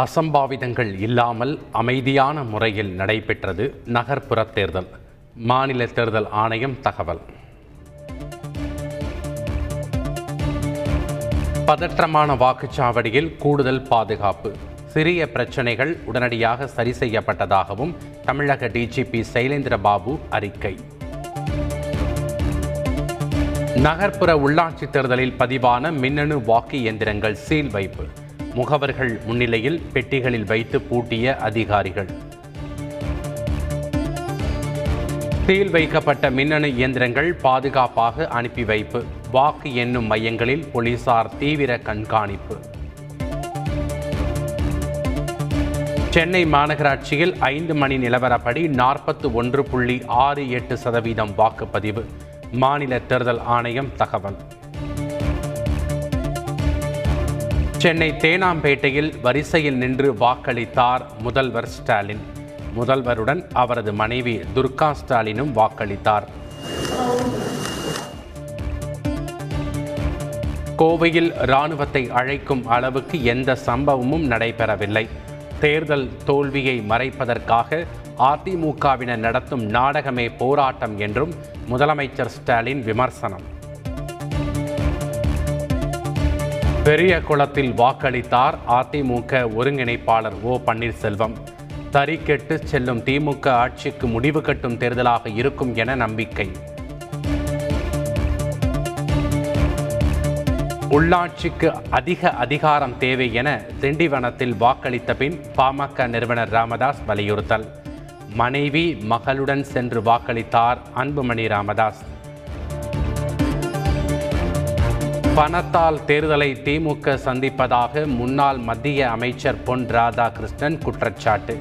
அசம்பாவிதங்கள் இல்லாமல் அமைதியான முறையில் நடைபெற்றது நகர்ப்புற தேர்தல். மாநில தேர்தல் ஆணையம் தகவல். பதற்றமான வாக்குச்சாவடியில் கூடுதல் பாதுகாப்பு. சிறிய பிரச்சனைகள் உடனடியாக சரி செய்யப்பட்டதாகவும் தமிழக டிஜிபி சைலேந்திர பாபு அறிக்கை. நகர்ப்புற உள்ளாட்சி தேர்தலில் பதிவான மின்னணு வாக்கு இயந்திரங்கள் சீல் வைப்பு. முகவர்கள் முன்னிலையில் பெட்டிகளில் வைத்து பூட்டிய அதிகாரிகள். சீல் வைக்கப்பட்ட மின்னணு இயந்திரங்கள் பாதுகாப்பாக அனுப்பி வைப்பு. வாக்கு எண்ணும் மையங்களில் போலீசார் தீவிர கண்காணிப்பு. சென்னை மாநகராட்சியில் ஐந்து மணி நிலவரப்படி நாற்பத்து ஒன்று புள்ளி ஆறு எட்டு சதவீதம் வாக்குப்பதிவு. மாநில தேர்தல் ஆணையம் தகவல். சென்னை தேனாம்பேட்டையில் வரிசையில் நின்று வாக்களித்தார் முதல்வர் ஸ்டாலின். முதல்வருடன் அவரது மனைவி துர்கா ஸ்டாலினும் வாக்களித்தார். கோவையில் இராணுவத்தை அழைக்கும் அளவுக்கு எந்த சம்பவமும் நடைபெறவில்லை. தேர்தல் தோல்வியை மறைப்பதற்காக அதிமுகவினர் நடத்தும் நாடகமே போராட்டம் என்றும் முதலமைச்சர் ஸ்டாலின் விமர்சனம். பெரிய குளத்தில் வாக்களித்தார் அதிமுக ஒருங்கிணைப்பாளர் ஓ பன்னீர்செல்வம். தறிக்கெட்டு செல்லும் திமுக ஆட்சிக்கு முடிவு கட்டும் தேர்தலாக இருக்கும் என நம்பிக்கை. உள்ளாட்சிக்கு அதிக அதிகாரம் தேவை என திண்டிவனத்தில் வாக்களித்த பின் பாமக நிறுவனர் ராமதாஸ் வலியுறுத்தல். மனைவி மகளுடன் சென்று வாக்களித்தார் அன்புமணி ராமதாஸ். பணத்தால் தேர்தலை திமுக சந்திப்பதாக முன்னாள் மத்திய அமைச்சர் பொன் ராதாகிருஷ்ணன் குற்றச்சாட்டு.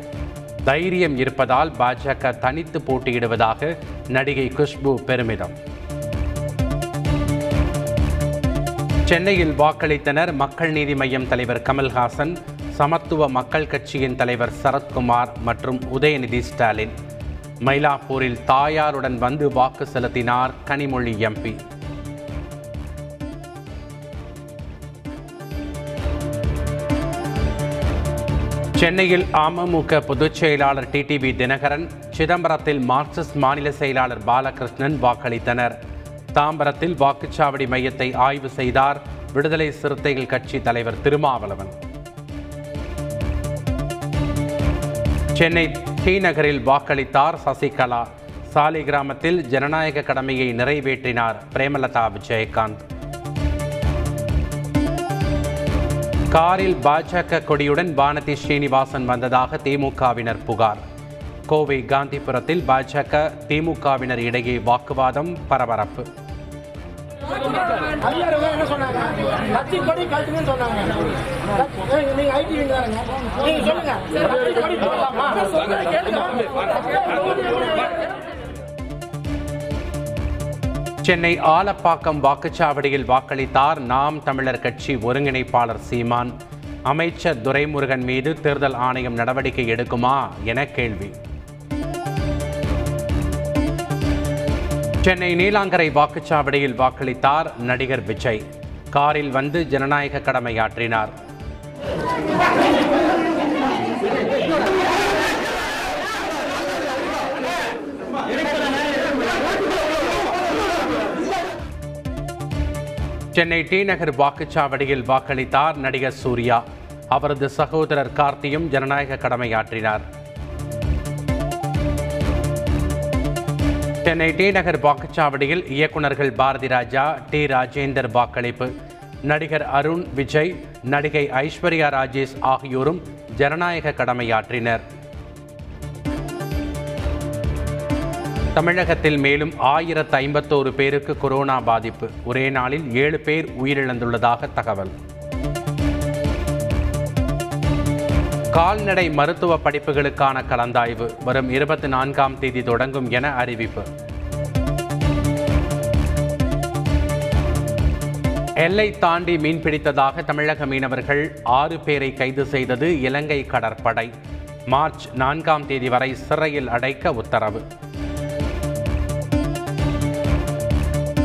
தைரியம் இருப்பதால் பாஜக தனித்து போட்டியிடுவதாக நடிகை குஷ்பு பெருமிதம். சென்னையில் வாக்களித்தனர் மக்கள் நீதி மய்யம் தலைவர் கமல்ஹாசன் சமத்துவ மக்கள் கட்சியின் தலைவர் சரத்குமார் மற்றும் உதயநிதி ஸ்டாலின். மயிலாப்பூரில் தாயாருடன் வந்து வாக்கு செலுத்தினார் கனிமொழி எம்பி. சென்னையில் அமமுக பொதுச் செயலாளர் டிடிவி தினகரன் சிதம்பரத்தில் மார்க்சிஸ்ட் மாநில செயலாளர் பாலகிருஷ்ணன் வாக்களித்தனர். தாம்பரத்தில் வாக்குச்சாவடி மையத்தை ஆய்வு செய்தார் விடுதலை சிறுத்தைகள் கட்சி தலைவர் திருமாவளவன். சென்னை டி நகரில் வாக்களித்தார் சசிகலா. சாலிகிராமத்தில் ஜனநாயக கடமையை நிறைவேற்றினார் பிரேமலதா விஜயகாந்த். காரில் பாஜக கொடியுடன் வானதி ஸ்ரீனிவாசன் வந்ததாக திமுகவினர் புகார். கோவை காந்திபுரத்தில் பாஜக திமுகவினர் இடையே வாக்குவாதம் பரபரப்பு. அதிகாரிகள் சென்னை ஆலப்பாக்கம் வாக்குச்சாவடியில் வாக்களித்தார் நாம் தமிழர் கட்சி ஒருங்கிணைப்பாளர் சீமான். அமைச்சர் துரைமுருகன் மீது தேர்தல் ஆணையம் நடவடிக்கை எடுக்குமா என கேள்வி. சென்னை நீலாங்கரை வாக்குச்சாவடியில் வாக்களித்தார் நடிகர் விஜய். காரில் வந்து ஜனநாயக கடமையாற்றினார். சென்னை டி நகர் வாக்குச்சாவடியில் வாக்களித்தார் நடிகர் சூர்யா. அவரது சகோதரர் கார்த்தியும் ஜனநாயக கடமையாற்றினார். சென்னை டி நகர் வாக்குச்சாவடியில் இயக்குநர்கள் பாரதி ராஜா டி ராஜேந்தர் வாக்களிப்பு. நடிகர் அருண் விஜய் நடிகை ஐஸ்வர்யா ராஜேஷ் ஆகியோரும் ஜனநாயக கடமையாற்றினர். தமிழகத்தில் மேலும் ஆயிரத்து ஐம்பத்தோரு பேருக்கு கொரோனா பாதிப்பு. ஒரே நாளில் ஏழு பேர் உயிரிழந்துள்ளதாக தகவல். கால்நடை மருத்துவ படிப்புகளுக்கான கலந்தாய்வு. வரும் இருபத்தி நான்காம் தேதி தொடங்கும் என அறிவிப்பு. எல்லை தாண்டி மீன்பிடித்ததாக தமிழக மீனவர்கள் ஆறு பேரை கைது செய்தது இலங்கை கடற்படை. மார்ச் நான்காம் தேதி வரை சிறையில் அடைக்க உத்தரவு.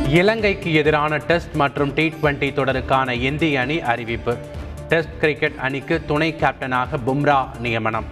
இலங்கைக்கு எதிரான டெஸ்ட் மற்றும் டி டுவெண்டி தொடருக்கான இந்திய அணி அறிவிப்பு. டெஸ்ட் கிரிக்கெட் அணிக்கு துணை கேப்டனாக பும்ரா நியமனம்.